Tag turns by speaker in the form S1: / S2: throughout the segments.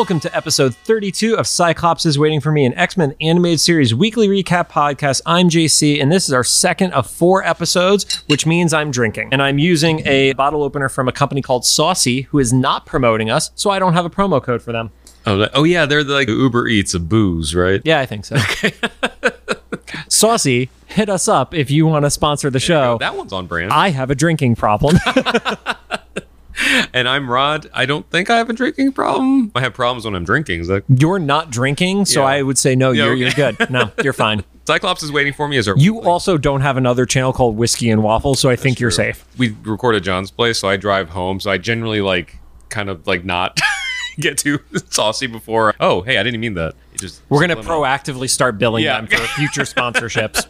S1: Welcome to episode 32 of Cyclops is Waiting for Me, an X Men animated series weekly recap podcast. I'm JC, and this is our second of four episodes, which means I'm drinking. And I'm using a bottle opener from a company called Saucey, who is not promoting us, so I don't have a promo code for them.
S2: Oh, that- oh yeah, they're the, like Uber Eats of booze, right?
S1: Yeah, I think so. Okay. Saucey, hit us up if you want to sponsor the show.
S2: That one's on brand.
S1: I have a drinking problem.
S2: and I'm Rod. I don't think I have a drinking problem. I have problems when I'm drinking. Is that
S1: you're not drinking, so
S2: Yeah.
S1: I would say no,
S2: Yeah,
S1: you're,
S2: okay.
S1: you're good. No, you're fine.
S2: Cyclops is waiting for me? Is our
S1: You also don't have another channel called Whiskey and Waffles, so I think you're safe.
S2: We record at John's place, so I drive home. So I generally like kind of like not get too saucy before. Oh, hey, I didn't mean that. It just
S1: We're going to
S2: subliminal.
S1: proactively start billing
S2: Yeah.
S1: them for future sponsorships.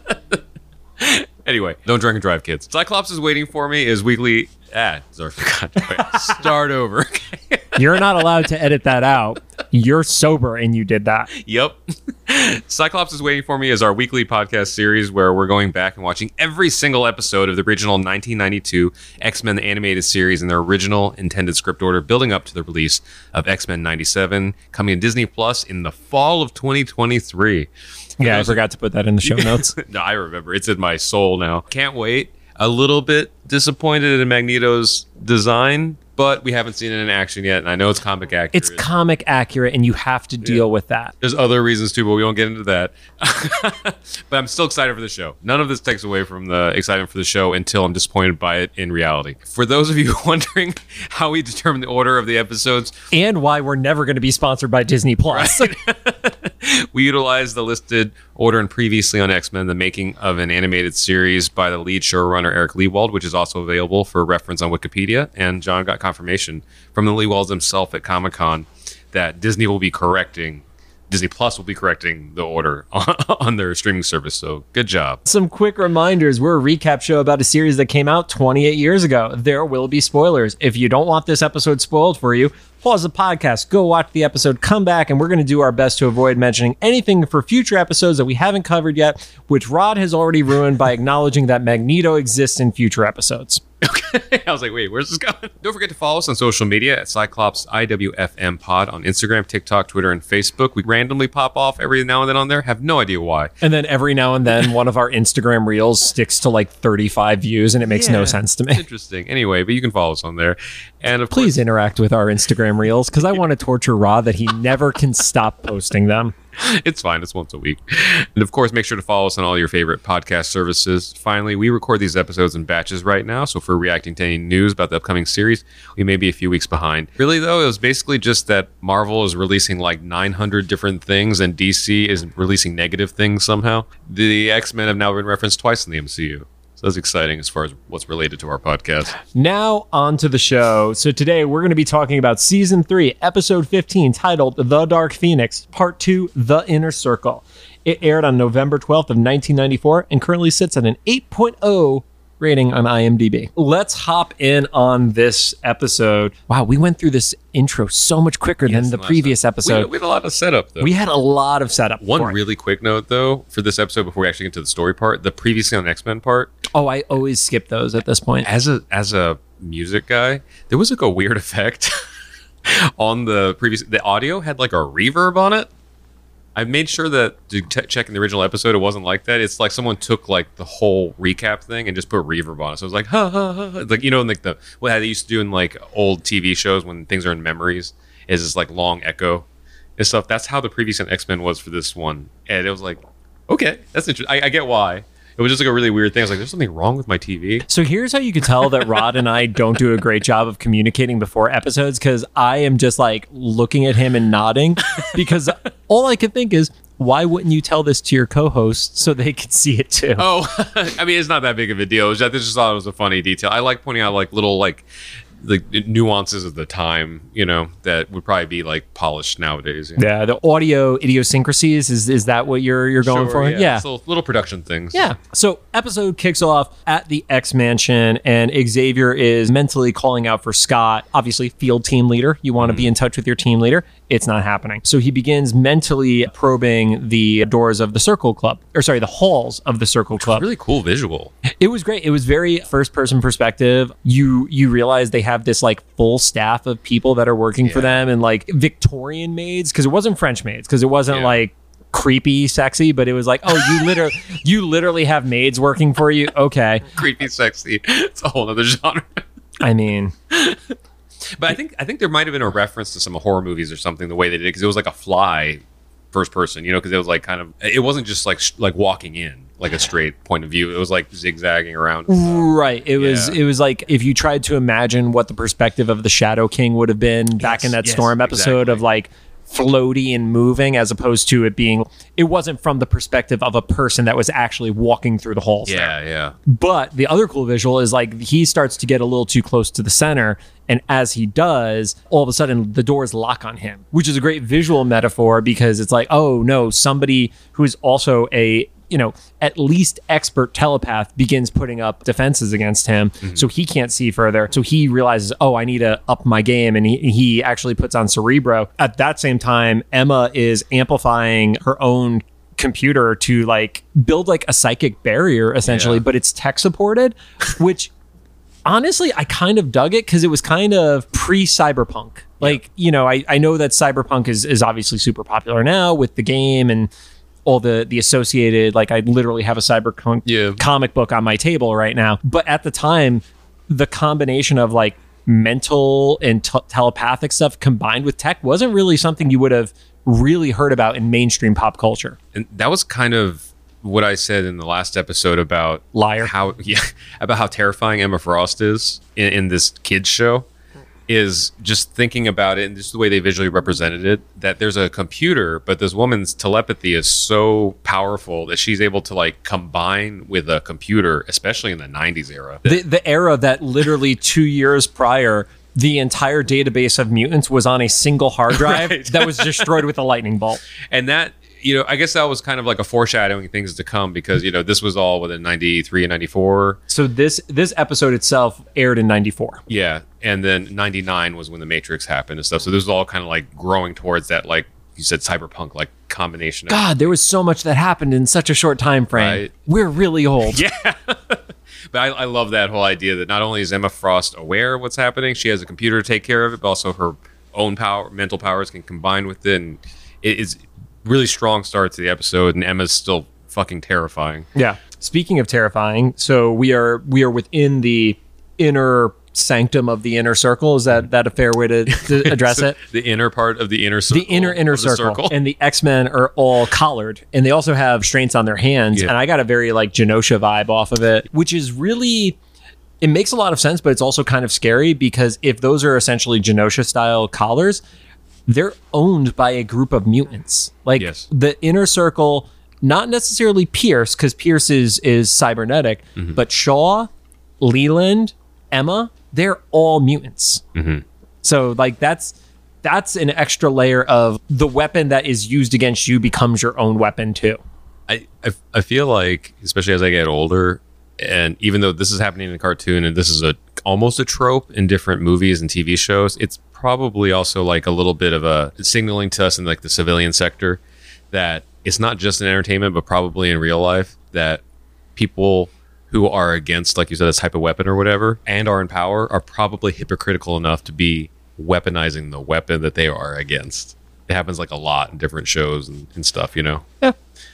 S2: Anyway, don't drink and drive, kids. Cyclops is waiting for me is weekly. Ah, sorry, forgot. Start over.
S1: You're not allowed to edit that out. You're sober and you did that.
S2: Yep. Cyclops is waiting for me is our weekly podcast series where we're going back and watching every single episode of the original 1992 X Men animated series in their original intended script order, building up to the release of X Men 97, coming to Disney Plus in the fall of 2023.
S1: Yeah, I forgot to put that in the show notes.
S2: no, I remember. It's in my soul now. Can't wait. A little bit disappointed in Magneto's design, but we haven't seen it in action yet, and I know it's comic accurate.
S1: It's comic accurate and you have to deal with that.
S2: There's other reasons too, but we won't get into that. but I'm still excited for the show. None of this takes away from the excitement for the show until I'm disappointed by it in reality. For those of you wondering how we determine the order of the episodes,
S1: And why we're never going to be sponsored by Disney Plus.
S2: we utilize the listed order and previously on X Men, the making of an animated series by the lead showrunner Eric Lewald, which is also available for reference on Wikipedia. And John got confirmation from the Lewalds himself at Comic Con that Disney will be correcting. Disney Plus will be correcting the order on, on their streaming service. So good job.
S1: Some quick reminders. We're a recap show about a series that came out 28 years ago. There will be spoilers. If you don't want this episode spoiled for you, pause the podcast, go watch the episode, come back, and we're going to do our best to avoid mentioning anything for future episodes that we haven't covered yet, which Rod has already ruined by acknowledging that Magneto exists in future episodes.
S2: I was like, wait, where's this going? Don't forget to follow us on social media at Cyclops IWFM Pod on Instagram, TikTok, Twitter, and Facebook. We randomly pop off every now and then on there. Have no idea why.
S1: And then every now and then, one of our Instagram reels sticks to like 35 views, and it makes no sense to me.
S2: interesting. Anyway, but you can follow us on there. And of
S1: Please interact with our Instagram reels because I want to torture Rod that he never can stop posting them.
S2: it's fine. It's once a week. And of course, make sure to follow us on all your favorite podcast services. Finally, we record these episodes in batches right now. So if we're reacting to any news about the upcoming series, we may be a few weeks behind. Really, though, it was basically just that Marvel is releasing like 900 different things and DC is releasing negative things somehow. The X Men have now been referenced twice in the MCU. So that's exciting as far as what's related to our podcast.
S1: Now, on to the show. So, today we're going to be talking about season three, episode 15, titled The Dark Phoenix, part two, The Inner Circle. It aired on November 12th of 1994 and currently sits at an 8.0 rating on IMDb. Let's hop in on this episode. Wow, we went through this intro so much quicker than the previous
S2: time.
S1: episode.
S2: We, we had a lot of setup, though.
S1: We had a lot of setup.
S2: One really quick note, though, for this episode before we actually get to the story part, the previously on X Men part,
S1: Oh, I always skip those at this point.
S2: as a as a music guy, there was like a weird effect on the previous. The audio had like a reverb on it. I made sure that to check in the original episode, it wasn't like that. It's like someone took like the whole recap thing and just put reverb on it. So it was like, ha ha ha, ha. like you know, like the what they used to do in like old TV shows when things are in memories is this like long echo and stuff. That's how the previous X Men was for this one, and it was like, okay, that's interesting. I, I get why. It was just like a really weird thing. I was like, there's something wrong with my TV.
S1: So here's how you can tell that Rod and I don't do a great job of communicating before episodes because I am just like looking at him and nodding because all I can think is, why wouldn't you tell this to your co-host so they could see it too?
S2: Oh, I mean, it's not that big of a deal. It was just, I just thought it was a funny detail. I like pointing out like little like the nuances of the time, you know, that would probably be like polished nowadays. you know?
S1: Yeah, the audio idiosyncrasies is is that what you're you're going
S2: Sure,
S1: for?
S2: yeah, it's little, little production things.
S1: Yeah. So episode kicks off at the X Mansion, and Xavier is mentally calling out for Scott. Obviously, field team leader. You want to be mm-hmm. in touch with your team leader. It's not happening. So he begins mentally probing the doors of the Circle Club, or sorry, the halls of the Circle Club.
S2: really cool visual.
S1: It was great. It was very first person perspective. You you realize they have this like full staff of people that are working for them and like Victorian maids because it wasn't French maids because it wasn't
S2: Yeah.
S1: like creepy sexy but it was like oh you literally you literally have maids working for you okay
S2: Creepy, sexy. It's a whole other genre.
S1: i mean
S2: But I think I think there might have been a reference to some horror movies or something the way they did it because it was like a fly first person, you know, because it was like kind of it wasn't just like sh- like walking in like a straight point of view. It was like zigzagging around.
S1: right it was
S2: Yeah.
S1: it was like if you tried to imagine what the perspective of the shadow king would have been back in that
S2: yes,
S1: storm episode
S2: exactly.
S1: of like floaty and moving as opposed to it being it wasn't from the perspective of a person that was actually walking through the halls there.
S2: Yeah, yeah.
S1: But the other cool visual is like he starts to get a little too close to the center. And as he does, all of a sudden the doors lock on him, which is a great visual metaphor because it's like, oh no, somebody who is also a, you know, at least expert telepath begins putting up defenses against him. Mm-hmm. So he can't see further. So he realizes, oh, I need to up my game. And he, he actually puts on Cerebro. At that same time, Emma is amplifying her own computer to like build like a psychic barrier essentially,
S2: Yeah.
S1: but it's tech supported, which honestly I kind of dug it because it was kind of pre cyberpunk. Like, you know, I, I know that cyberpunk is, is obviously super popular now with the game and all the the associated like I literally have a cyberpunk
S2: Yeah.
S1: comic book on my table right now. But at the time, the combination of like mental and t- telepathic stuff combined with tech wasn't really something you would have really heard about in mainstream pop culture.
S2: And that was kind of what I said in the last episode about
S1: Liar.
S2: How yeah, about how terrifying Emma Frost is in, in this kids show. Is just thinking about it and just the way they visually represented it. That there's a computer, but this woman's telepathy is so powerful that she's able to like combine with a computer, especially in the '90s era.
S1: the the era that literally two years prior the entire database of mutants was on a single hard drive
S2: Right.
S1: that was destroyed with a lightning bolt.
S2: and that you know i guess that was kind of like a foreshadowing things to come because you know this was all within 93 and 94
S1: So this this episode itself aired in '94.
S2: yeah and then 99 was when the matrix happened and stuff so this was all kind of like growing towards that like you said cyberpunk like combination of
S1: God, there was so much that happened in such a short time frame.
S2: Right.
S1: We're really old.
S2: yeah but I, I love that whole idea that not only is emma frost aware of what's happening she has a computer to take care of it but also her own power mental powers can combine with it and it is really strong start to the episode and emma's still fucking terrifying
S1: Yeah. Speaking of terrifying, so we are we are within the inner sanctum of the inner circle. Is that that a fair way to, to address
S2: So
S1: it?
S2: The inner part of the inner circle.
S1: the inner inner
S2: of the
S1: circle. and the x-men are all collared and they also have strains on their hands
S2: Yeah.
S1: and i got a very like genosha vibe off of it which is really it makes a lot of sense but it's also kind of scary because if those are essentially genosha style collars they're owned by a group of mutants like
S2: Yes.
S1: the inner circle not necessarily pierce because pierce is is cybernetic
S2: Mm-hmm.
S1: but shaw leland emma they're all mutants
S2: Mm-hmm.
S1: so like that's that's an extra layer of the weapon that is used against you becomes your own weapon too.
S2: I, I I feel like, especially as I get older, and even though this is happening in a cartoon and this is a almost a trope in different movies and TV shows, it's probably also like a little bit of a signaling to us in like the civilian sector that it's not just in entertainment, but probably in real life that people who are against, like you said, this type of weapon or whatever, and are in power, are probably hypocritical enough to be weaponizing the weapon that they are against. It happens like a lot in different shows and, and stuff, you know
S1: Yeah.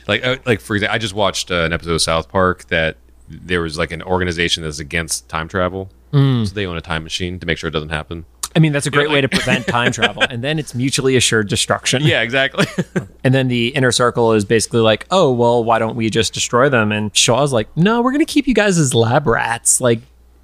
S2: like uh, like for example, I just watched uh, an episode of South Park that there was like an organization that's against time travel. So they own a time machine to make sure it doesn't happen.
S1: I mean, that's a great way to prevent time travel. And then it's mutually assured destruction.
S2: Yeah, exactly.
S1: And then the inner circle is basically like, oh, well, why don't we just destroy them? And Shaw's like, no, we're going to keep you guys as lab rats. Like,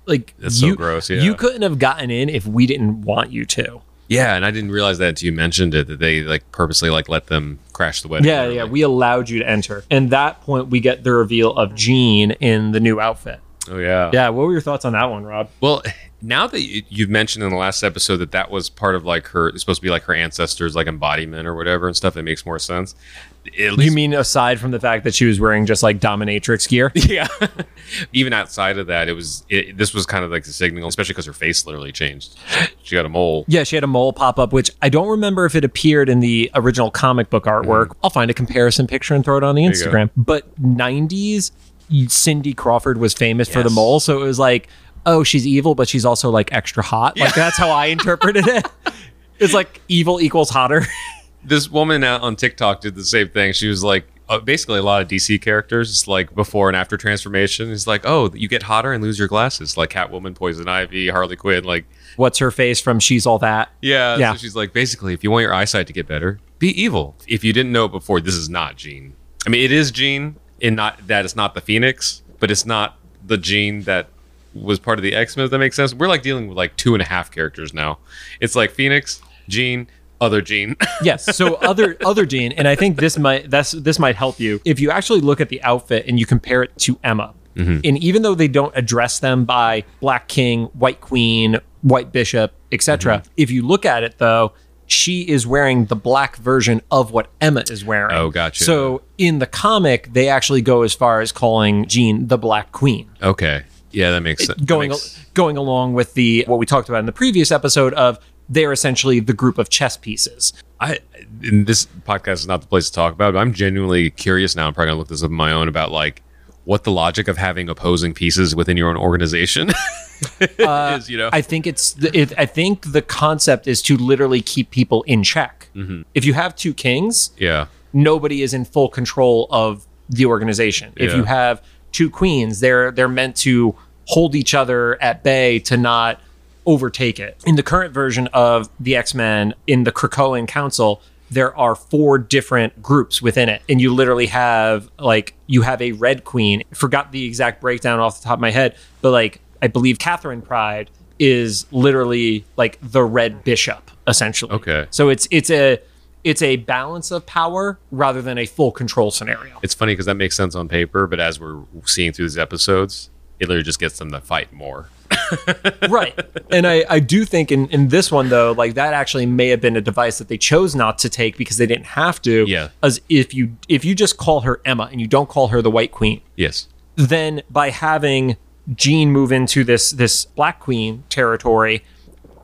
S1: like
S2: That's so
S1: you,
S2: gross, yeah.
S1: You couldn't have gotten in if we didn't want you to.
S2: yeah, and I didn't realize that until you mentioned it that they like purposely like let them crash the wedding.
S1: Yeah, yeah. We allowed you to enter. And that point, we get the reveal of Jean in the new outfit.
S2: oh yeah.
S1: Yeah. What were your thoughts on that one, Rod?
S2: Well, now that you, you've mentioned in the last episode that that was part of like her, it's supposed to be like her ancestors, like embodiment or whatever and stuff, it makes more sense. At
S1: You mean aside from the fact that she was wearing just like dominatrix gear?
S2: yeah. Even outside of that, it was it, this was kind of like the signal, especially because her face literally changed. She got a mole.
S1: Yeah, she had a mole pop up, which I don't remember if it appeared in the original comic book artwork. I'll find a comparison picture and throw it on the
S2: Mm-hmm. go.
S1: Instagram. But 90s, Cindy Crawford was famous for the mole. So it was like, oh, she's evil, but she's also like extra hot. Like that's how I interpreted it. It's like evil equals hotter.
S2: this woman out on TikTok did the same thing. She was like, uh, basically a lot of DC characters, like before and after transformation. It's like, oh, you get hotter and lose your glasses, like Catwoman, Poison Ivy, Harley Quinn. Like,
S1: What's her face from She's All That?
S2: yeah,
S1: Yeah.
S2: So she's like, basically, if you want your eyesight to get better, be evil. If you didn't know it before, this is not Jean. I mean, it is Jean, in not that it's not the Phoenix, but it's not the Jean that was part of the X Men. If that makes sense. We're like dealing with like two and a half characters now. It's like Phoenix, Jean, other Jean.
S1: Yes. So other other Jean, and I think this might that's this might help you if you actually look at the outfit and you compare it to Emma. Mm-hmm. And even though they don't address them by Black King, White Queen, White Bishop, etc., mm-hmm. if you look at it though, she is wearing the black version of what Emma is wearing.
S2: Oh, gotcha.
S1: So in the comic, they actually go as far as calling Jean the Black Queen
S2: okay, yeah, that makes sense.
S1: Going
S2: makes-
S1: going along with the what we talked about in the previous episode of they're essentially the group of chess pieces.
S2: I this podcast is not the place to talk about, it, but I'm genuinely curious now. I'm probably gonna look this up on my own about like what the logic of having opposing pieces within your own organization is. You know,
S1: I think it's the, it, I think the concept is to literally keep people in check.
S2: Mm-hmm.
S1: If you have two kings,
S2: yeah,
S1: nobody is in full control of the organization. If
S2: Yeah.
S1: you have two queens, they're they're meant to hold each other at bay to not overtake it. In the current version of the X-Men in the Krakoan Council, there are four different groups within it. And you literally have like you have a red queen. Forgot the exact breakdown off the top of my head, but like I believe Katherine Pryde is literally like the red bishop essentially.
S2: Okay.
S1: So it's it's a it's a balance of power rather than a full control scenario.
S2: it's funny because that makes sense on paper, but as we're seeing through these episodes, it literally just gets them to fight more.
S1: right. And I, I do think in, in this one though, like that actually may have been a device that they chose not to take because they didn't have to.
S2: Yeah.
S1: As if you if you just call her Emma and you don't call her the White Queen,
S2: Yes,
S1: then by having Jean move into this this Black Queen territory,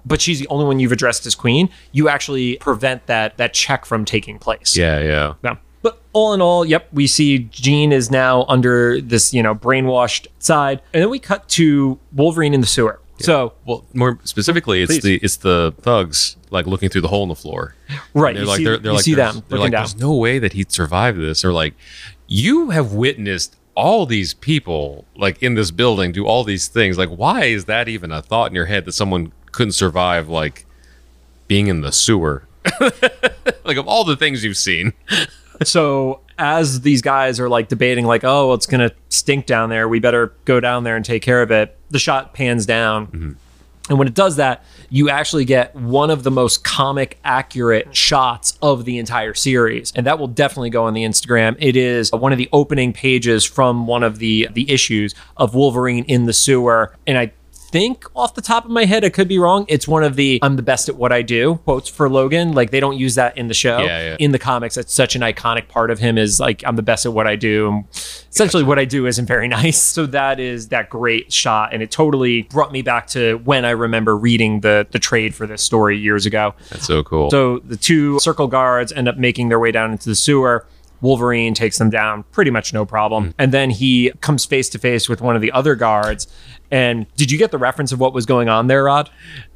S1: but she's the only one you've addressed as queen, you actually prevent that that check from taking place.
S2: yeah, yeah.
S1: Yeah. But all in all, yep, we see Jean is now under this, you know, brainwashed side. And then we cut to Wolverine in the sewer. So,
S2: Well, more specifically, it's
S1: Please.
S2: the it's the thugs like looking through the hole in the floor.
S1: right,
S2: They're
S1: you
S2: like
S1: see,
S2: they're, they're like
S1: see them
S2: they're like
S1: down.
S2: there's no way that he'd survive this. Or like you have witnessed all these people like in this building do all these things. Like why is that even a thought in your head that someone couldn't survive like being in the sewer? like of all the things you've seen.
S1: So, as these guys are like debating, like, oh, it's going to stink down there. We better go down there and take care of it. The shot pans down. Mm-hmm. And when it does that, you actually get one of the most comic accurate shots of the entire series. And that will definitely go on the Instagram. It is one of the opening pages from one of the the issues of Wolverine in the sewer. And I think off the top of my head, I could be wrong. It's one of the I'm the best at what I do quotes for Logan. Like they don't use that in the show.
S2: Yeah, yeah.
S1: In the comics, it's such an iconic part of him is like I'm the best at what I do. And essentially what I do isn't very nice. So that is that great shot. And it totally brought me back to when I remember reading the the trade for this story years ago.
S2: That's so cool.
S1: So the two circle guards end up making their way down into the sewer. Wolverine takes them down pretty much no problem. Mm. And then he comes face to face with one of the other guards. And did you get the reference of what was going on there, Rod?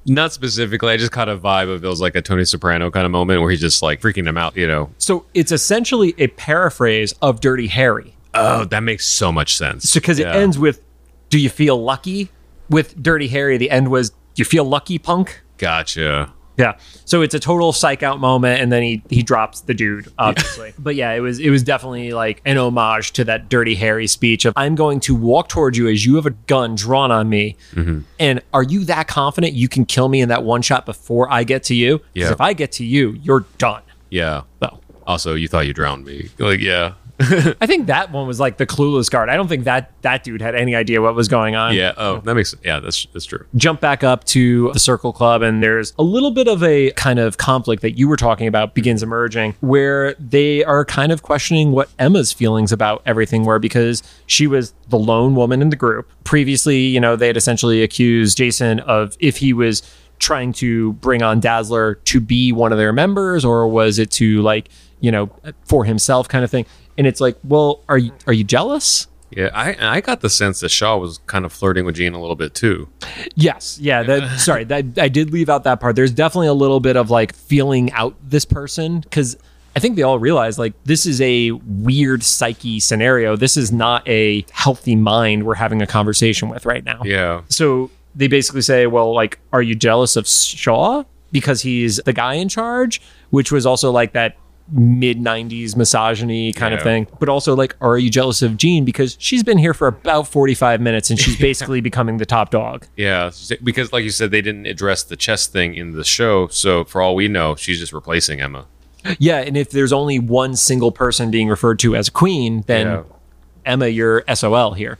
S2: Not specifically. I just caught a vibe of it was like a Tony Soprano kind of moment where he's just like freaking them out, you know.
S1: So it's essentially a paraphrase of Dirty Harry.
S2: Oh, that makes so much sense.
S1: So because
S2: Yeah.
S1: it ends with, "Do you feel lucky?" With Dirty Harry, the end was, "Do you feel lucky, punk?"
S2: Gotcha.
S1: Yeah. So it's a total psych out moment, and then he he drops the dude, obviously. but yeah, it was it was definitely like an homage to that Dirty Harry speech of I'm going to walk towards you as you have a gun drawn on me,
S2: Mm-hmm.
S1: and are you that confident you can kill me in that one shot before I get to you? Because
S2: Yeah.
S1: if I get to you, you're done.
S2: Yeah.
S1: So
S2: Also, you thought you drowned me. Like, yeah.
S1: I think that one was like the clueless guard. I don't think that that dude had any idea what was going on.
S2: Yeah. Oh, that makes sense yeah, that's that's true.
S1: jump back up to the Circle Club, and there's a little bit of a kind of conflict that you were talking about begins emerging, where they are kind of questioning what Emma's feelings about everything were because she was the lone woman in the group. Previously, you know, they had essentially accused Jason of if he was trying to bring on Dazzler to be one of their members, or was it to like, you know, for himself kind of thing. And it's like, well, are you are you jealous?
S2: Yeah, I I got the sense that Shaw was kind of flirting with Jean a little bit too.
S1: Yes, yeah. That, sorry, that I did leave out that part. There's definitely a little bit of like feeling out this person because I think they all realize like this is a weird psyche scenario. This is not a healthy mind we're having a conversation with right now.
S2: Yeah,
S1: So they basically say, well, like, are you jealous of Shaw because he's the guy in charge? Which was also like that mid 90s misogyny kind of thing. But also, like, are you jealous of Jean because she's been here for about 45 minutes and she's basically becoming the top dog?
S2: yeah. Because like you said, they didn't address the chess thing in the show, so for all we know, she's just replacing Emma.
S1: Yeah. And if there's only one single person being referred to as queen, then
S2: Yeah.
S1: Emma, you're SOL here.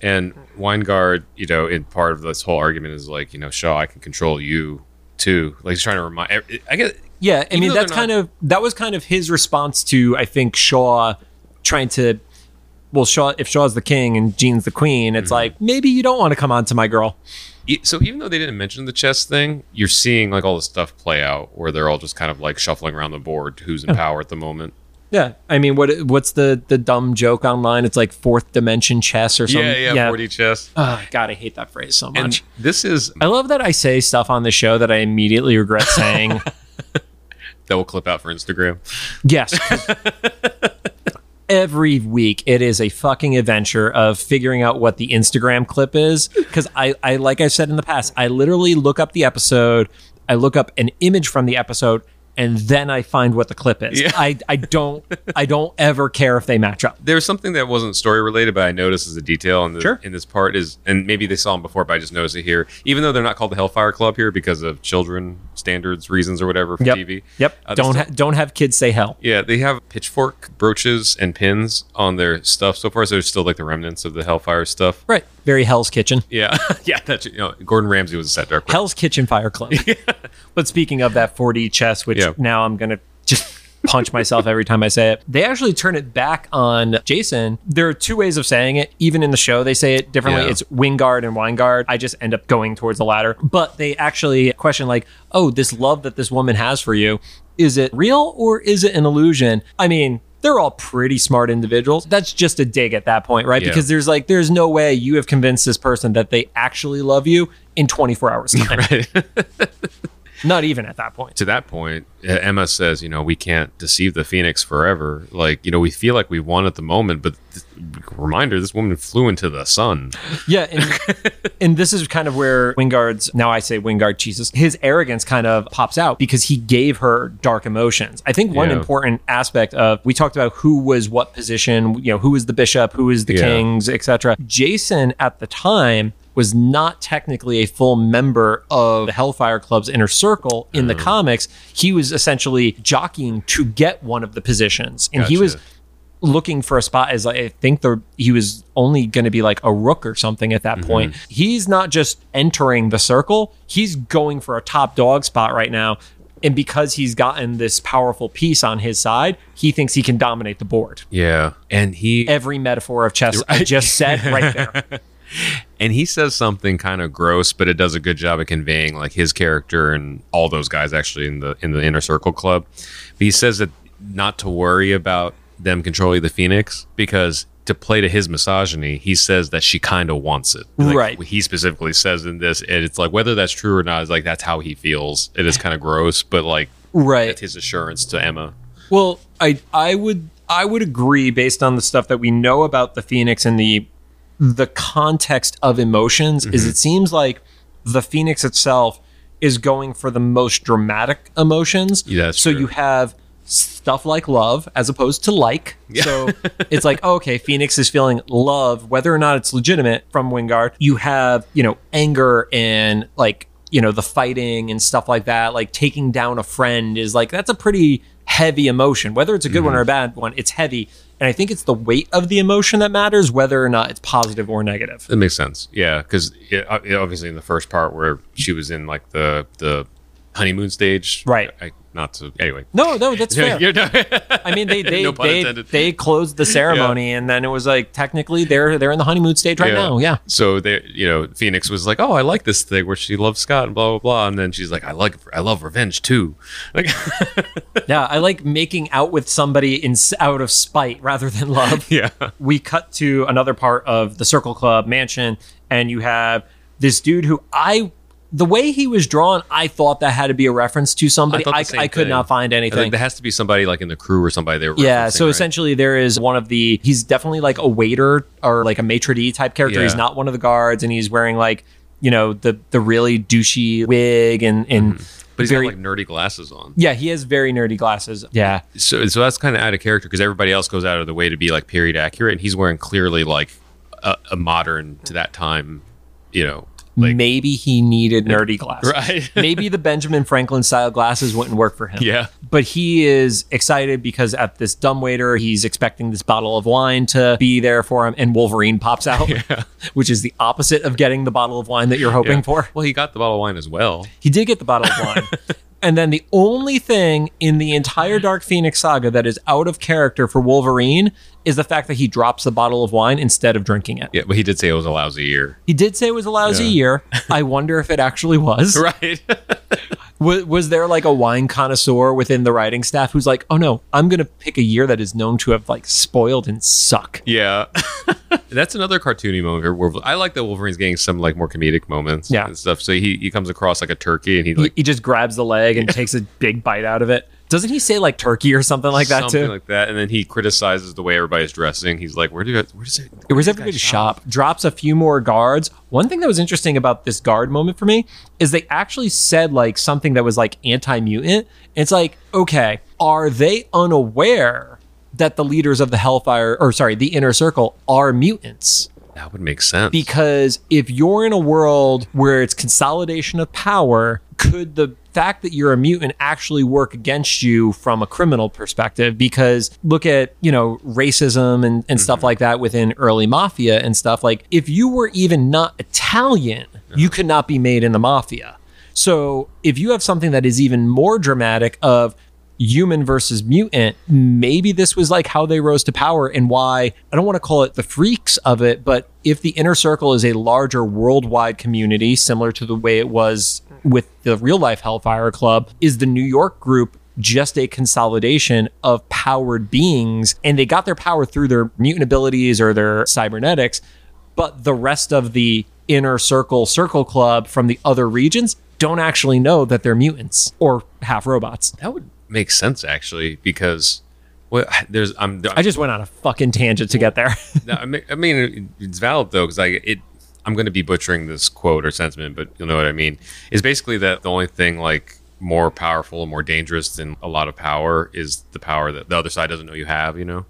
S2: And Weingard, you know, in part of this whole argument is like, you know, Shaw, I can control you too. Like he's trying to remind. I get.
S1: Yeah, I
S2: Even
S1: mean that's
S2: not-
S1: kind of that was kind of his response to I think Shaw trying to well Shaw if Shaw's the king and Jean's the queen,
S2: Mm-hmm.
S1: it's like maybe you don't want to come on to my girl.
S2: So even though they didn't mention the chess thing, you're seeing like all the stuff play out where they're all just kind of like shuffling around the board, who's in power at the moment.
S1: Yeah, I mean what what's the the dumb joke online? It's like fourth dimension chess or something.
S2: Yeah, yeah, 4D chess.
S1: Ah, God, I hate that phrase so
S2: And
S1: much.
S2: this is
S1: I love that I say stuff on the show that I immediately regret saying.
S2: that will clip out for Instagram.
S1: Yes. Every week, it is a fucking adventure of figuring out what the Instagram clip is. Because I, I, like I said in the past, I literally look up the episode, I look up an image from the episode, and then I find what the clip is.
S2: Yeah.
S1: I, I don't, I don't ever care if they match up.
S2: There's something that wasn't story related, but I noticed as a detail in, the,
S1: Sure.
S2: in this part is, and maybe they saw them before, but I just noticed it here. Even though they're not called the Hellfire Club here because of children standards reasons or whatever for
S1: Yep.
S2: TV.
S1: Yep.
S2: Uh,
S1: don't
S2: still-
S1: ha- don't have kids say hell.
S2: Yeah, they have pitchfork brooches and pins on their stuff so far. So there's still like the remnants of the Hellfire stuff.
S1: Right. Very Hell's Kitchen.
S2: Yeah, yeah. That's you know, Gordon Ramsay was a set director.
S1: Hell's Kitchen Fire Club. But speaking of that 4D chess, which
S2: Yeah.
S1: now I'm going to just punch myself every time I say it, they actually turn it back on Jason. There are two ways of saying it. Even in the show, they say it differently.
S2: Yeah.
S1: It's Wingard and Weingard. I just end up going towards the latter. But they actually question, like, oh, this love that this woman has for you, is it real or is it an illusion? I mean, they're all pretty smart individuals. That's just a dig at that point, right?
S2: Yeah.
S1: Because there's like, there's no way you have convinced this person that they actually love you in 24 hours time.
S2: Right.
S1: Not even at that point.
S2: to that point, Emma says, you know, we can't deceive the Phoenix forever. Like, you know, we feel like we won at the moment, but th- reminder, this woman flew into the sun.
S1: Yeah, and, and this is kind of where Wingard's now I say Wingard Jesus, his arrogance kind of pops out because he gave her dark emotions. I think one
S2: Yeah.
S1: important aspect of we talked about who was what position, you know, who was the bishop, who was the
S2: Yeah.
S1: kings, etc. Jason at the time was not technically a full member of the Hellfire Club's inner circle in the comics. He was essentially jockeying to get one of the positions. And he was
S2: Gotcha.
S1: looking for a spot as I think the he was only going to be like a rook or something at that
S2: Mm-hmm.
S1: point. He's not just entering the circle; he's going for a top dog spot right now. And because he's gotten this powerful piece on his side, he thinks he can dominate the board.
S2: Yeah. And he
S1: Every metaphor of chess I just said right there.
S2: and he says something kind of gross, but it does a good job of conveying like his character and all those guys actually in the in the inner circle club. But he says that not to worry about them controlling the Phoenix because to play to his misogyny, he says that she kind of wants it. Like,
S1: Right.
S2: He specifically says in this, and it's like whether that's true or not, is like that's how he feels. It is kind of gross, but like
S1: Right.
S2: that's his assurance to Emma.
S1: Well, I I would I would agree based on the stuff that we know about the Phoenix and the the context of emotions is
S2: Mm-hmm.
S1: it seems like the Phoenix itself is going for the most dramatic emotions.
S2: Yeah,
S1: so
S2: true.
S1: you have stuff like love as opposed to like. So it's like, okay, Phoenix is feeling love, whether or not it's legitimate from Wingard. You have, you know, anger and like, you know, the fighting and stuff like that. Like taking down a friend is like, that's a pretty heavy emotion. Whether it's a good one or a bad one, it's heavy. And I think it's the weight of the emotion that matters, whether or not it's positive or negative.
S2: That makes sense. Yeah, because obviously in the first part where she was in like the the honeymoon stage,
S1: Right.
S2: I not to anyway.
S1: No, no, that's fair. I mean, they they
S2: No
S1: they,
S2: intended.
S1: they closed the ceremony, and then it was like technically they're they're in the honeymoon stage right now. Yeah,
S2: So they, you know, Phoenix was like, "Oh, I like this thing where she loves Scott and blah blah blah," and then she's like, "I like, I love revenge too." Like,
S1: yeah. I like making out with somebody in out of spite rather than love.
S2: yeah,
S1: we cut to another part of the Circle Club mansion, and you have this dude who I, the way he was drawn, I thought that had to be a reference to somebody.
S2: thought the
S1: I,
S2: same
S1: I could
S2: thing.
S1: not find
S2: I
S1: anything.
S2: think there has to be somebody like in the crew or somebody they were.
S1: yeah, so
S2: right?
S1: essentially, there is one of the. He's definitely like a waiter or like a maitre d type character. He's not one of the guards, and he's wearing like you know the the really douchey wig and and mm-hmm.
S2: but he's
S1: very
S2: got like nerdy glasses on.
S1: yeah, he has very nerdy glasses. Yeah,
S2: So, so that's kind of out of character because everybody else goes out of the way to be like period accurate, and he's wearing clearly like a, a modern to that time, you know, like
S1: maybe he needed nerdy glasses.
S2: right.
S1: maybe the Benjamin Franklin style glasses wouldn't work for him.
S2: yeah,
S1: But he is excited because at this dumbwaiter, he's expecting this bottle of wine to be there for him, and Wolverine pops out, which is the opposite of getting the bottle of wine that you're hoping
S2: Yeah.
S1: for.
S2: Well, he got the bottle of wine as well.
S1: He did get the bottle of wine. And then the only thing in the entire Dark Phoenix saga that is out of character for Wolverine is the fact that he drops the bottle of wine instead of drinking it.
S2: Yeah, but he did say it was a lousy year.
S1: He did say it was a lousy
S2: Yeah.
S1: year. I wonder if it actually was.
S2: Right.
S1: Was, was there like a wine connoisseur within the writing staff who's like, oh no, I'm going to pick a year that is known to have like spoiled and suck?
S2: Yeah, that's another cartoony moment. Where I like that Wolverine's getting some like more comedic moments,
S1: Yeah.
S2: and stuff. So he, he comes across like a turkey, and he
S1: He,
S2: like
S1: he just grabs the leg and takes a big bite out of it. Doesn't he say like turkey or something like that
S2: something
S1: too?
S2: like that, and then he criticizes the way everybody's dressing. He's like, "Where do you, where does it?
S1: Where's
S2: do
S1: everybody
S2: guys
S1: shop? Drops a few more guards. One thing that was interesting about this guard moment for me is they actually said like something that was like anti mutant. It's like, okay, are they unaware that the leaders of the Hellfire, or sorry, the Inner Circle, are mutants?
S2: That would make sense.
S1: because if you're in a world where it's consolidation of power, could the fact that you're a mutant actually work against you from a criminal perspective? Because look at, you know, racism and, and stuff mm-hmm. like that within early mafia and stuff. Like, if you were even not Italian, you could not be made in the mafia. So if you have something that is even more dramatic of human versus mutant, maybe this was like how they rose to power and why I don't want to call it the freaks of it, but if the inner circle is a larger worldwide community, similar to the way it was with the real life Hellfire Club, is the New York group just a consolidation of powered beings and they got their power through their mutant abilities or their cybernetics, but the rest of the inner circle circle club from the other regions don't actually know that they're mutants or half robots.
S2: that would make sense actually because well, there's I'm
S1: I just went on a fucking tangent to get there.
S2: I mean, it's valid though because like it. I'm going to be butchering this quote or sentiment, but you'll know what I mean. Is basically that the only thing like more powerful and more dangerous than a lot of power is the power that the other side doesn't know you have. You know,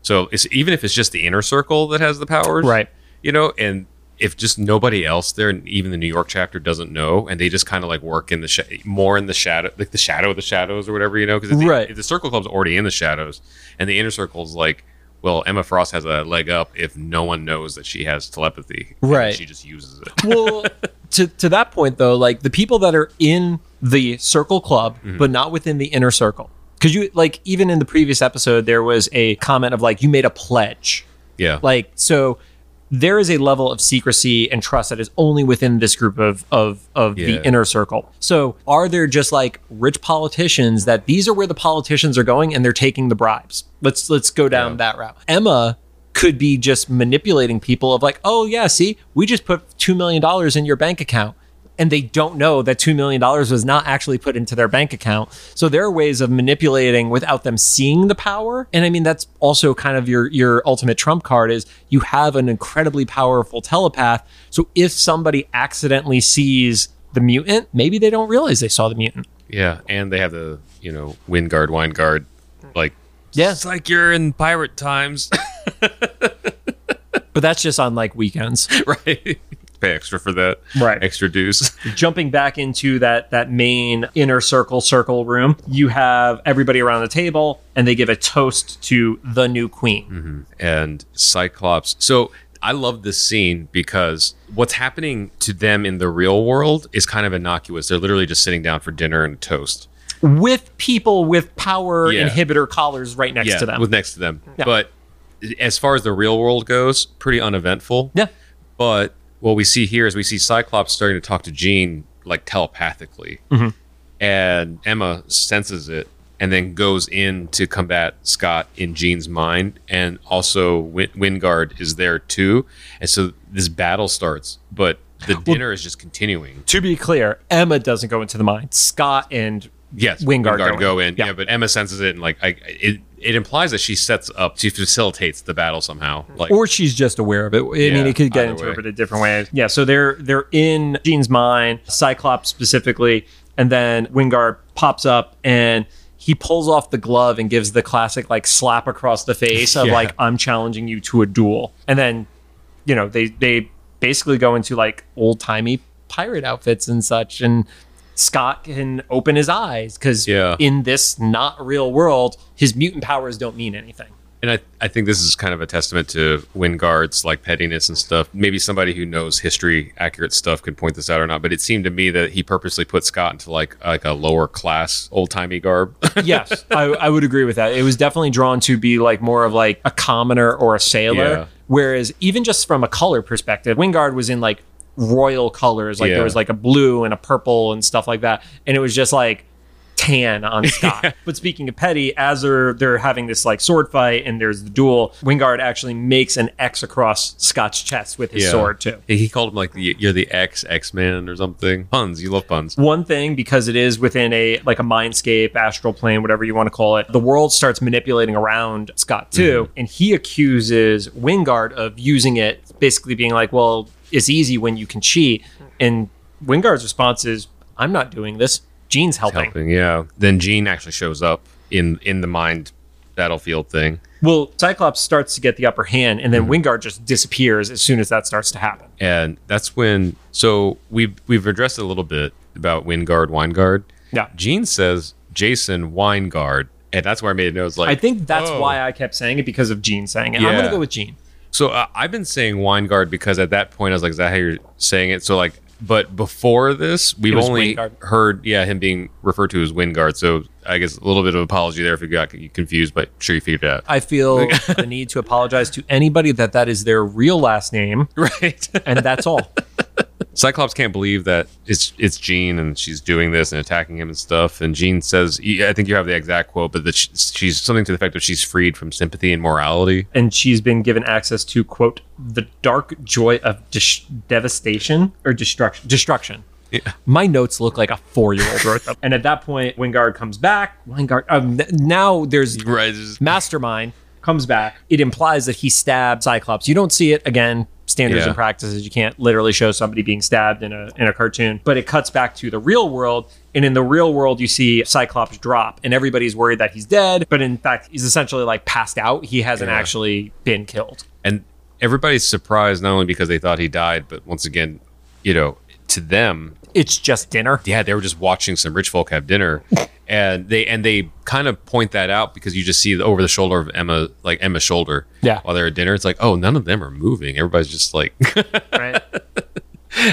S2: so it's even if it's just the inner circle that has the powers,
S1: Right.
S2: You know, and if just nobody else there, and even the New York chapter doesn't know, and they just kind of like work in the sh- more in the shadow, like the shadow of the shadows or whatever, you know, because
S1: Right.
S2: if the circle club's already in the shadows, and the inner circle's like, well, Emma Frost has a leg up if no one knows that she has telepathy.
S1: Right.
S2: She just uses it.
S1: well, to to that point though, like the people that are in the circle club, mm-hmm. but not within the inner circle. Because you like even in the previous episode, there was a comment of like you made a pledge.
S2: Yeah.
S1: Like so there is a level of secrecy and trust that is only within this group of of of
S2: Yeah.
S1: the inner circle. So are there just like rich politicians that these are where the politicians are going and they're taking the bribes? Let's let's go down
S2: Yeah.
S1: that route. Emma could be just manipulating people of like, oh yeah, see, we just put two million dollars in your bank account. And they don't know that $2 million was not actually put into their bank account. So there are ways of manipulating without them seeing the power. And I mean, that's also kind of your, your ultimate trump card is you have an incredibly powerful telepath. So if somebody accidentally sees the mutant, maybe they don't realize they saw the mutant.
S2: yeah. And they have the, you know, wind guard, wine guard. Like,
S1: Yeah.
S2: it's like you're in pirate times.
S1: But that's just on like weekends.
S2: right. Pay extra for that.
S1: Right.
S2: Extra dues.
S1: jumping back into that that main inner circle circle room you have everybody around the table and they give a toast to the new queen mm-hmm.
S2: and Cyclops. So I love this scene because what's happening to them in the real world is kind of innocuous. They're literally just sitting down for dinner and toast.
S1: with people with power
S2: Yeah.
S1: inhibitor collars right next
S2: yeah,
S1: to them.
S2: with next to them.
S1: Yeah.
S2: But as far as the real world goes, pretty uneventful.
S1: yeah.
S2: But what we see here is we see Cyclops starting to talk to Jean like telepathically,
S1: Mm-hmm.
S2: and Emma senses it and then goes in to combat Scott in Jean's mind, and also Win- Wingard is there too, and so this battle starts. But the dinner is just continuing.
S1: To be clear, Emma doesn't go into the mind. Scott and
S2: Yes,
S1: Wingard
S2: Wingard,
S1: go
S2: go
S1: in.
S2: in.
S1: Yeah.
S2: Yeah. but Emma senses it, and like I, it, it implies that she sets up, she facilitates the battle somehow. Like,
S1: or she's just aware of it. I mean, it could get
S2: either way.
S1: interpreted different ways. Yeah, so they're they're in Jean's mind, Cyclops specifically, and then Wingard pops up and he pulls off the glove and gives the classic like slap across the face of
S2: Yeah.
S1: like I'm challenging you to a duel. And then, you know, they they basically go into like old timey pirate outfits and such and Scott can open his eyes because
S2: Yeah.
S1: in this not real world, his mutant powers don't mean anything.
S2: and I, I think this is kind of a testament to Wingard's like pettiness and stuff. Maybe somebody who knows history accurate stuff could point this out or not, but it seemed to me that he purposely put Scott into like like a lower class old timey garb.
S1: yes, I, I would agree with that. It was definitely drawn to be like more of like a commoner or a sailor.
S2: Yeah.
S1: Whereas even just from a color perspective, Wingard was in like royal colors. Like there was like a blue and a purple and stuff like that. And it was just like tan on Scott. But speaking of petty, as they're they're having this like sword fight and there's the duel, Wingard actually makes an X across Scott's chest with his
S2: Yeah.
S1: sword too.
S2: he called him like the, you're the X X Man or something. Puns, you love puns.
S1: one thing because it is within a like a mindscape astral plane whatever you want to call it the world starts manipulating around scott too mm-hmm. and he accuses wingard of using it basically being like well it's easy when you can cheat and wingard's response is i'm not doing this Jean's helping
S2: Helping, yeah. Then Jean actually shows up in in the mind battlefield thing.
S1: well cyclops starts to get the upper hand and then hmm. wingard just disappears as soon as that starts to happen
S2: and that's when so we've we've addressed a little bit about Wingard, Weingard.
S1: yeah
S2: Jean says Jason Weingard, and that's where I made a note. It's Like
S1: i think that's
S2: oh.
S1: why i kept saying it because of Jean saying it i'm gonna go with Jean
S2: So uh, I've been saying Weingard because at that point I was like, is that how you're saying it? So like, but before this, we've only
S1: Wingard.
S2: heard yeah him being referred to as Wingard. So I guess a little bit of apology there if you got confused, but sure you figured it out.
S1: I feel the need to apologize to anybody that that is their real last name,
S2: right.
S1: and that's all.
S2: Cyclops can't believe that it's it's Jean and she's doing this and attacking him and stuff. And Jean says, I think you have the exact quote, but that she's something to the effect of she's freed from sympathy and morality.
S1: And she's been given access to quote the dark joy of dis- devastation or destruction. Destruction.
S2: Yeah.
S1: My notes look like a four-year-old wrote them. And at that point, Wingard comes back. Wingard. Um, n- now there's
S2: Right. just-
S1: Mastermind comes back. It implies that he stabbed Cyclops. You don't see it again. Standards
S2: Yeah.
S1: and practices. You can't literally show somebody being stabbed in a in a cartoon. But it cuts back to the real world, and in the real world, you see Cyclops drop, and everybody's worried that he's dead. But in fact, he's essentially like passed out. He hasn't
S2: Yeah.
S1: actually been killed.
S2: and everybody's surprised not only because they thought he died, but once again, you know, to them,
S1: It's just dinner.
S2: yeah, they were just watching some rich folk have dinner, and they and they kind of point that out because you just see the, over the shoulder of Emma, like Emma's shoulder,
S1: Yeah.
S2: while they're at dinner. It's like, oh, none of them are moving. Everybody's just like
S1: Right.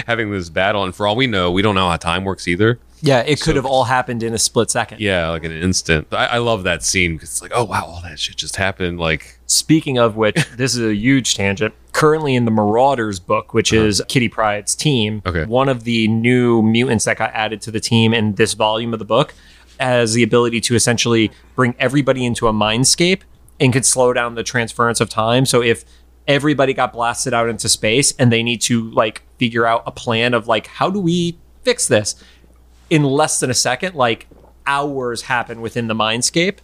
S2: having this battle, and for all we know, we don't know how time works either.
S1: yeah, it could have all happened in a split second.
S2: Yeah, like in an instant. I, I love that scene because it's like, oh wow, all that shit just happened. Like,
S1: Speaking of which, this is a huge tangent. Currently in the Marauders book, which uh-huh. is Kitty Pryde's team,
S2: Okay.
S1: one of the new mutants that got added to the team in this volume of the book has the ability to essentially bring everybody into a mindscape and could slow down the transference of time. So if everybody got blasted out into space and they need to like figure out a plan of like how do we fix this in less than a second, like hours happen within the mindscape.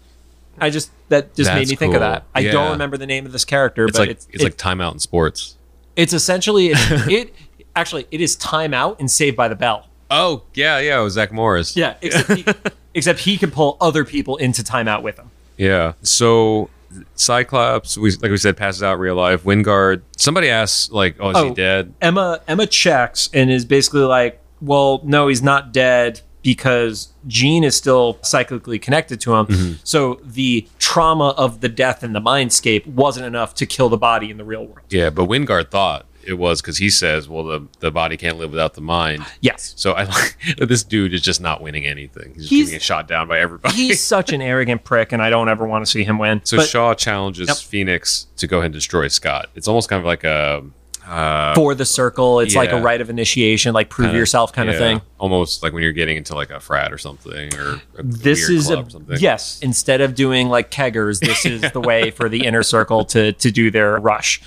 S1: I just that just made
S2: That's
S1: me think of that. I don't remember the name of this character,
S2: it's
S1: but
S2: like
S1: it's
S2: it's,
S1: it-
S2: like timeout in sports.
S1: it's essentially it, it actually it is time out and saved by the bell.
S2: Oh yeah, yeah, it was Zack Morris.
S1: Yeah, except he, except he can pull other people into timeout with him.
S2: Yeah. So Cyclops, we like we said, passes out in real life. Wingard. Somebody asks, like, "Oh, is
S1: Oh.
S2: he dead?"
S1: Emma Emma checks and is basically like, "Well, no, he's not dead because Jean is still psychically connected to him.
S2: Mm-hmm.
S1: So the trauma of the death in the mindscape wasn't enough to kill the body in the real world."
S2: Yeah, but Wingard thought it was because he says, "Well, the the body can't live without the mind."
S1: Yes.
S2: So I this dude is just not winning anything. He's, just
S1: He's-
S2: getting shot down by everybody.
S1: He's such an arrogant prick, and I don't ever want to see him win.
S2: so
S1: But
S2: Shaw challenges. Phoenix to go ahead and destroy Scott. It's almost kind of like a uh,
S1: for the circle, it's like a rite of initiation, like prove
S2: kinda-
S1: yourself kind of thing.
S2: Almost like when you're getting into like a frat or something, or a
S1: This is
S2: club
S1: a
S2: or something.
S1: yes. Instead of doing like keggers, this is the way for the inner circle to to do their rush.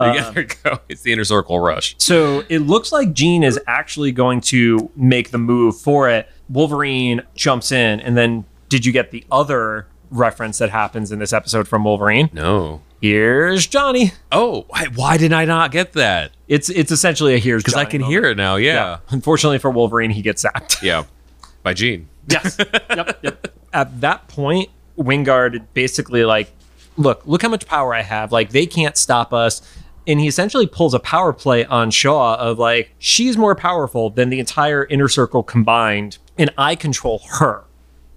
S2: Yeah, there you go. It's the inner circle rush.
S1: So it looks like Jean is actually going to make the move for it. Wolverine jumps in, and then did you get the other reference that happens in this episode from Wolverine?
S2: No.
S1: Here's Johnny.
S2: Oh, why, why did I not get that?
S1: It's it's essentially a here's
S2: Because I can
S1: moment.
S2: hear it now. Yeah.
S1: Unfortunately for Wolverine, he gets zapped.
S2: Yeah. By Jean.
S1: Yes. yep. Yep. At that point, Wyngarde basically like, look, look how much power I have. Like they can't stop us. And he essentially pulls a power play on Shaw of like, she's more powerful than the entire inner circle combined, and I control her.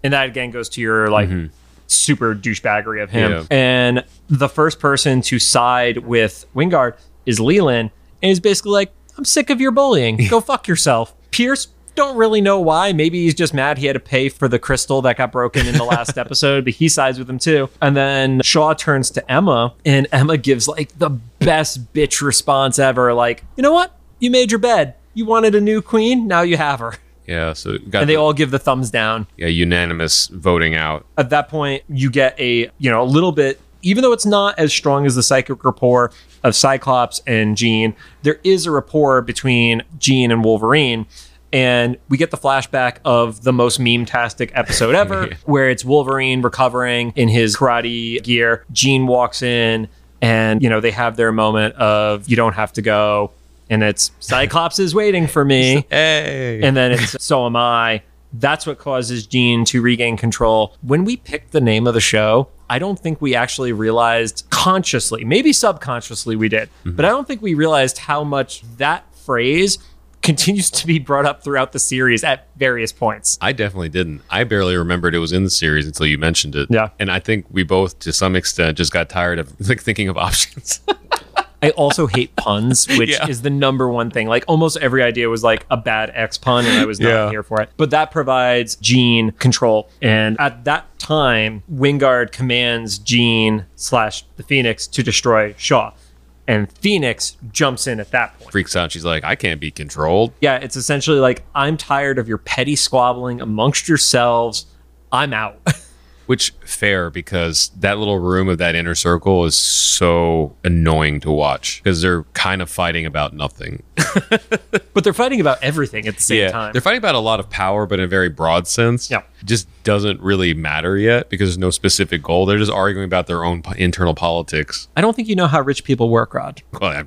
S1: And that again goes to your like mm-hmm. Super douchebaggery of him.
S2: Yeah.
S1: And the first person to side with Wyngarde is Leland, and he's basically like, I'm sick of your bullying. Go fuck yourself. Pierce, don't really know why. Maybe he's just mad he had to pay for the crystal that got broken in the last episode, but he sides with him too. And then Shaw turns to Emma, and Emma gives like the best bitch response ever. Like, you know what? You made your bed. You wanted a new queen. Now you have her.
S2: Yeah. So got
S1: And they
S2: the-
S1: all give the thumbs down
S2: yeah, unanimous voting out.
S1: at that point you get a you know a little bit even though it's not as strong as the psychic rapport of cyclops and jean there is a rapport between jean and wolverine and we get the flashback of the most meme-tastic episode ever where it's wolverine recovering in his karate gear jean walks in and you know they have their moment of you don't have to go and it's cyclops is waiting for me
S2: Hey.
S1: and then it's so am I. That's what causes Jean to regain control. When we picked the name of the show, I don't think we actually realized consciously, maybe subconsciously we did, mm-hmm. but I don't think we realized how much that phrase continues to be brought up throughout the series at various points.
S2: I definitely didn't. I barely remembered it was in the series until you mentioned it.
S1: Yeah.
S2: And I think we both, to some extent, just got tired of like thinking of options.
S1: I also hate puns, which
S2: Yeah.
S1: is the number one thing. Like almost every idea was like a bad X pun, and I was not
S2: Yeah.
S1: here for it. But that provides Jean control. And at that time, Wyngarde commands Jean slash the Phoenix to destroy Shaw. And Phoenix jumps in at that point.
S2: Freaks out. She's like, I can't be controlled.
S1: Yeah, it's essentially like, I'm tired of your petty squabbling amongst yourselves. I'm out.
S2: Which fair because that little room of that inner circle is so annoying to watch because they're kind of fighting about nothing.
S1: but they're fighting about everything at the same time.
S2: They're fighting about a lot of power, but in a very broad sense.
S1: Yeah.
S2: It just doesn't really matter yet because there's no specific goal. They're just arguing about their own internal politics.
S1: I don't think you know how rich people work, Rod.
S2: Well, I,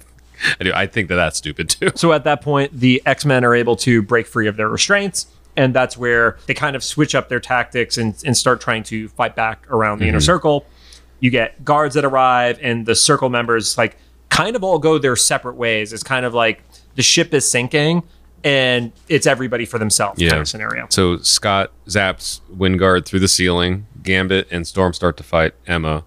S2: I do. I think that that's stupid too.
S1: So at that point, the X Men are able to break free of their restraints. And that's where they kind of switch up their tactics and, and start trying to fight back around the inner mm-hmm. circle. You get guards that arrive, and the circle members, like, kind of all go their separate ways. It's kind of like the ship is sinking and it's everybody for themselves
S2: Yeah.
S1: kind of scenario.
S2: So Scott zaps Wyngarde through the ceiling. Gambit and Storm start to fight Emma,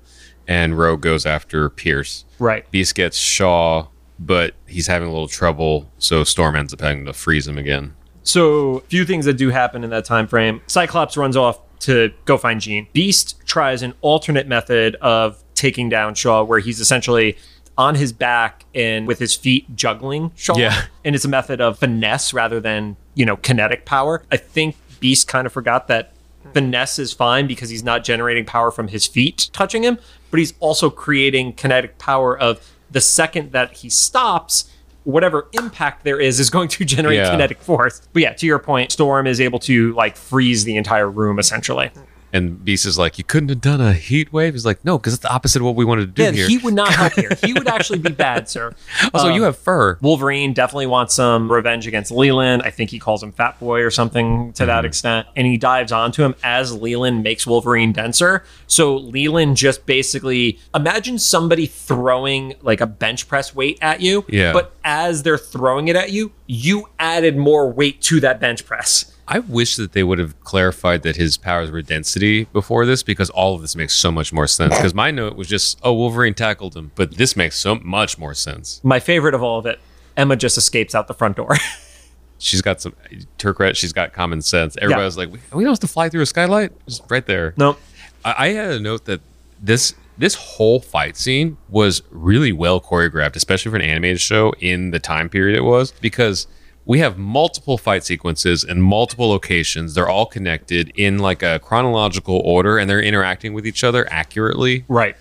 S2: and Rogue goes after Pierce.
S1: Right.
S2: Beast gets Shaw, but he's having a little trouble, so Storm ends up having to freeze him again.
S1: So, a few things that do happen in that time frame. Cyclops runs off to go find Jean. Beast tries an alternate method of taking down Shaw, where he's essentially on his back and with his feet juggling Shaw.
S2: Yeah.
S1: And it's a method of finesse rather than, you know, kinetic power. I think Beast kind of forgot that finesse is fine because he's not generating power from his feet touching him, but he's also creating kinetic power of the second that he stops, whatever impact there is is going to generate
S2: Yeah.
S1: kinetic force. But yeah, to your point, Storm is able to like freeze the entire room essentially.
S2: And Beast is like, "You couldn't have done a heat wave." He's like, "No, because it's the opposite of what we wanted to do
S1: Yeah,
S2: here."
S1: he would not help here. He would actually be bad, sir.
S2: also,
S1: Uh,
S2: you have fur.
S1: Wolverine definitely wants some revenge against Leland. I think he calls him Fat Boy or something to that extent. And he dives onto him as Leland makes Wolverine denser. So Leland just basically imagine somebody throwing like a bench press weight at you.
S2: Yeah.
S1: But as they're throwing it at you, you added more weight to that bench press.
S2: I wish that they would have clarified that his powers were density before this because all of this makes so much more sense. Because my note was just, oh, Wolverine tackled him, but this makes so much more sense.
S1: My favorite of all of it, Emma just escapes out the front door.
S2: She's got some Turkret. She's got common sense. Everybody's was like, we don't have to fly through a skylight. Just right there.
S1: no,
S2: I, I had a note that this this whole fight scene was really well choreographed, especially for an animated show in the time period it was, because we have multiple fight sequences in multiple locations. They're all connected in like a chronological order, and they're interacting with each other accurately.
S1: right.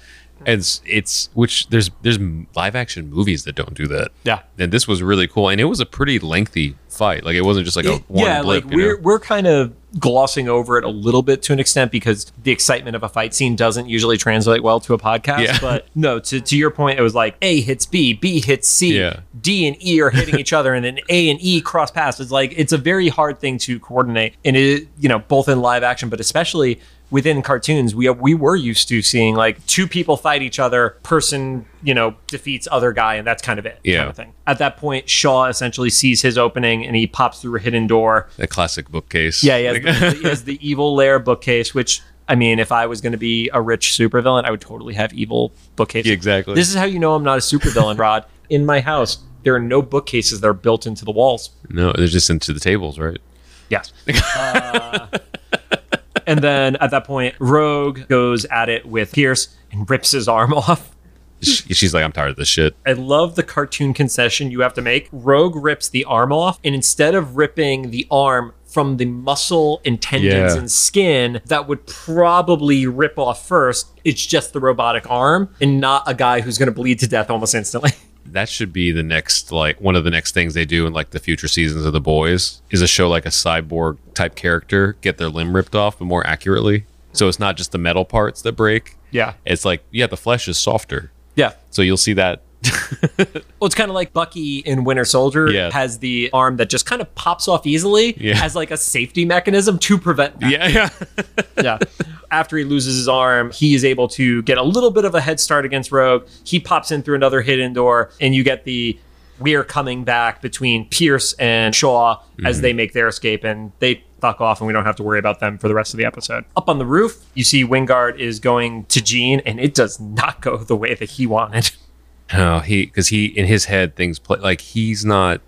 S2: And it's, it's which there's there's live action movies that don't do that.
S1: Yeah.
S2: And this was really cool, and it was a pretty lengthy fight. Like it wasn't just like a
S1: It-
S2: one
S1: yeah,
S2: blip.
S1: like
S2: you know?
S1: we're we're kind of glossing over it a little bit to an extent because the excitement of a fight scene doesn't usually translate well to a podcast.
S2: Yeah.
S1: But no, to, to your point, it was like A hits B, B hits C,
S2: Yeah.
S1: D and E are hitting each other, and then A and E cross paths. It's like it's a very hard thing to coordinate, and it you know both in live action, but especially within cartoons, we we were used to seeing like two people fight each other, person you know defeats other guy, and that's kind of it.
S2: Yeah.
S1: Kind of thing. At that point, Shaw essentially sees his opening, and he pops through a hidden door.
S2: the classic bookcase.
S1: Yeah, he has, the, he has the evil lair bookcase, which I mean, if I was going to be a rich supervillain, I would totally have evil bookcases.
S2: Yeah, exactly.
S1: This is how you know I'm not a supervillain, Rod. In my house, there are no bookcases that are built into the walls.
S2: no, they're just into the tables, right?
S1: Yes. Uh, and then at that point, Rogue goes at it with Pierce and rips his arm off.
S2: She's like, I'm tired of this shit.
S1: I love the cartoon concession you have to make. Rogue rips the arm off, and instead of ripping the arm from the muscle and tendons
S2: Yeah.
S1: and skin that would probably rip off first, it's just the robotic arm and not a guy who's going to bleed to death almost instantly.
S2: That should be the next, like, one of the next things they do in like the future seasons of The Boys is a show like a cyborg type character get their limb ripped off, but more accurately. So it's not just the metal parts that break.
S1: yeah.
S2: It's like, yeah, the flesh is softer.
S1: Yeah.
S2: So you'll see that.
S1: Well, it's kind of like Bucky in Winter Soldier
S2: Yeah.
S1: has the arm that just kind of pops off easily
S2: Yeah.
S1: as like a safety mechanism to prevent that.
S2: yeah, yeah.
S1: yeah. After he loses his arm, he is able to get a little bit of a head start against Rogue. He pops in through another hidden door, and you get the we're coming back between Pierce and Shaw as mm-hmm. they make their escape, and they fuck off, and we don't have to worry about them for the rest of the episode. Up on the roof, you see Wyngarde is going to Jean, and it does not go the way that he wanted.
S2: Oh, he because he in his head things play like he's not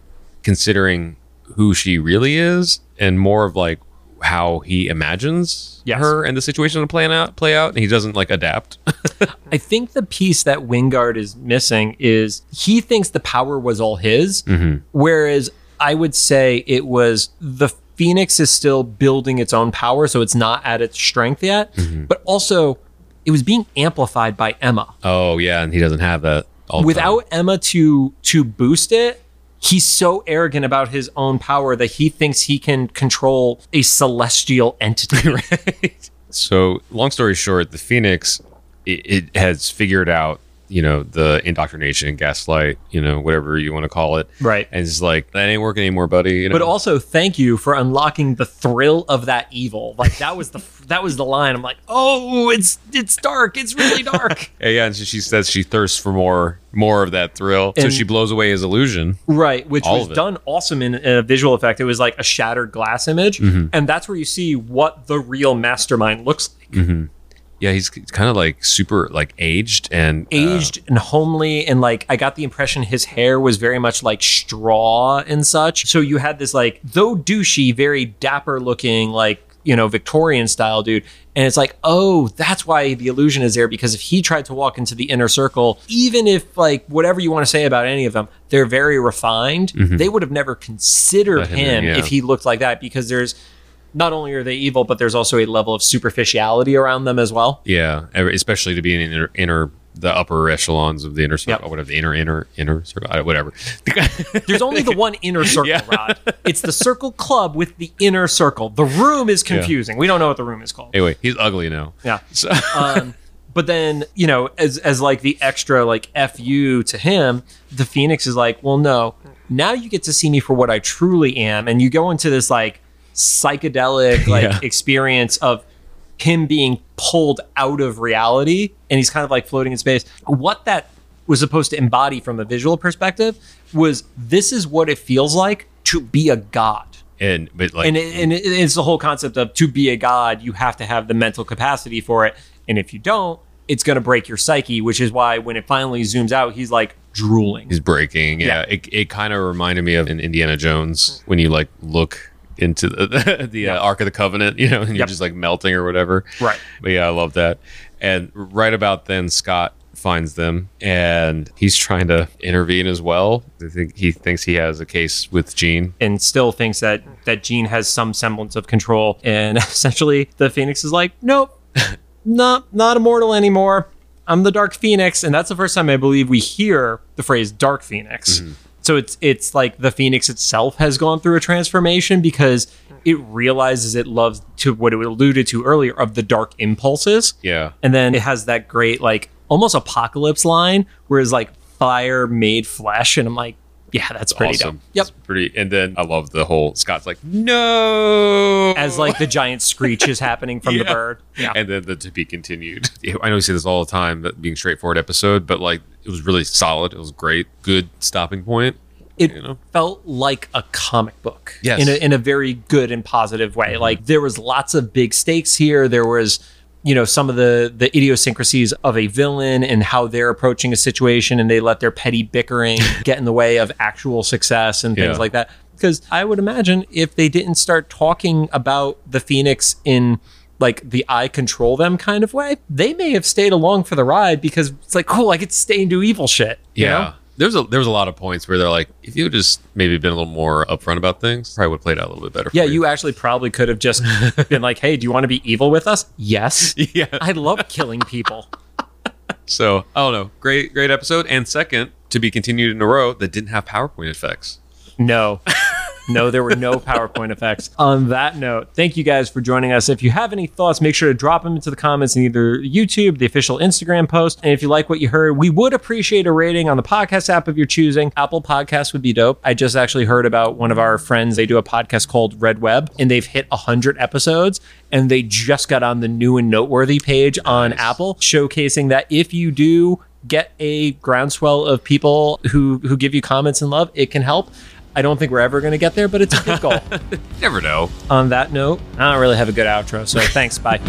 S2: considering who she really is, and more of like how he imagines
S1: Yes.
S2: her and the situation to play out. Play out, and he doesn't like adapt.
S1: I think the piece that Wyngarde is missing is he thinks the power was all his, mm-hmm. whereas I would say it was the Phoenix is still building its own power, so it's not at its strength yet. Mm-hmm. But also, it was being amplified by Emma.
S2: oh yeah, and he doesn't have that. All
S1: Without Emma to to boost it, he's so arrogant about his own power that he thinks he can control a celestial entity.
S2: time. So long story short, the Phoenix it, it has figured out you know the indoctrination, gaslight, you know whatever you want to call it,
S1: Right.
S2: And it's like that ain't working anymore, buddy. You know?
S1: but also thank you for unlocking the thrill of that evil. Like that was the that was the line. I'm like, oh, it's it's dark. It's really dark.
S2: Yeah, yeah, and so she says she thirsts for more, more of that thrill. so she blows away his illusion.
S1: right, which was done awesome in a visual effect. It was like a shattered glass image,
S2: Mm-hmm.
S1: and that's where you see what the real mastermind looks like.
S2: Yeah, he's kind of like super like aged and uh,
S1: Aged and homely, and like I got the impression his hair was very much like straw and such. So you had this like though douchey, very dapper looking like you know Victorian style dude, and it's like oh that's why the illusion is there because if he tried to walk into the inner circle, even if like whatever you want to say about any of them, they're very refined, they would have never considered
S2: him
S1: him
S2: yeah.
S1: if he looked like that because there's. Not only are they evil, but there's also a level of superficiality around them as well.
S2: yeah, especially to be in inner, inner the upper echelons of the inner circle,
S1: Yep.
S2: or whatever the inner inner inner circle, whatever.
S1: There's only the one inner circle,
S2: Yeah.
S1: Rod. It's the circle club with the inner circle. The room is confusing. We don't know what the room is called.
S2: anyway, he's ugly now.
S1: Yeah.
S2: So,
S1: Um, but then, you know, as as like the extra like fu to him, the Phoenix is like, well, no. Now you get to see me for what I truly am, and you go into this like psychedelic like
S2: Yeah.
S1: experience of him being pulled out of reality, and he's kind of like floating in space. What that was supposed to embody from a visual perspective was this is what it feels like to be a god
S2: And but like
S1: and it, and it- it's the whole concept of to be a god, you have to have the mental capacity for it, and if you don't, it's going to break your psyche. Which is why when it finally zooms out, he's like drooling.
S2: he's breaking. Yeah,
S1: Yeah.
S2: it, it kind of reminded me of in Indiana Jones when you like look into the the uh, Ark of the Covenant, you know, and you're just like melting or whatever.
S1: Right.
S2: But yeah, I love that. And right about then, Scott finds them and he's trying to intervene as well. I think he thinks he has a case with Jean.
S1: and still thinks that that Jean has some semblance of control. And essentially, the Phoenix is like, nope, not not immortal anymore. I'm the Dark Phoenix, and that's the first time I believe we hear the phrase Dark Phoenix. So it's it's like the Phoenix itself has gone through a transformation because it realizes it loves to what it alluded to earlier of the dark impulses.
S2: Yeah.
S1: And then it has that great, like, almost apocalypse line where it's like fire made flesh. And I'm like, yeah, that's pretty
S2: awesome.
S1: dope. Yep.
S2: It's pretty. And then I love the whole Scott's like, no.
S1: As like the giant screech is happening from the bird. Yeah.
S2: And then the to be continued. I know you say this all the time, that being straightforward episode, but like it was really solid. It was great. Good stopping point.
S1: it
S2: you know?
S1: felt like a comic book
S2: Yes.
S1: in a, in a very good and positive way. Mm-hmm. Like there was lots of big stakes here. There was, you know, some of the the idiosyncrasies of a villain and how they're approaching a situation, and they let their petty bickering get in the way of actual success and things
S2: Yeah.
S1: like that. Because I would imagine if they didn't start talking about the Phoenix in like the I control them kind of way, they may have stayed along for the ride because it's like, cool, I get to stay and do evil shit. you
S2: Yeah.
S1: know?
S2: There was a there was a lot of points where they're like, if you had just maybe been a little more upfront about things, probably would have played out a little bit better.
S1: Yeah, you actually probably could have just been like, "Hey, do you want to be evil with us?" Yes.
S2: Yeah.
S1: I love killing people.
S2: So I don't know. Great, great episode. And second, to be continued in a row that didn't have PowerPoint effects.
S1: No. No, there were no PowerPoint effects. On that note, thank you guys for joining us. If you have any thoughts, make sure to drop them into the comments in either YouTube, the official Instagram post. And if you like what you heard, we would appreciate a rating on the podcast app of your choosing. Apple Podcasts would be dope. I just actually heard about one of our friends. They do a podcast called Red Web, and they've hit 100 episodes. And they just got on the new and noteworthy page on Apple, showcasing that if you do get a groundswell of people who who give you comments and love, it can help. I don't think we're ever going to get there, but it's a good goal.
S2: Never know.
S1: On that note, I don't really have a good outro, so thanks. Bye.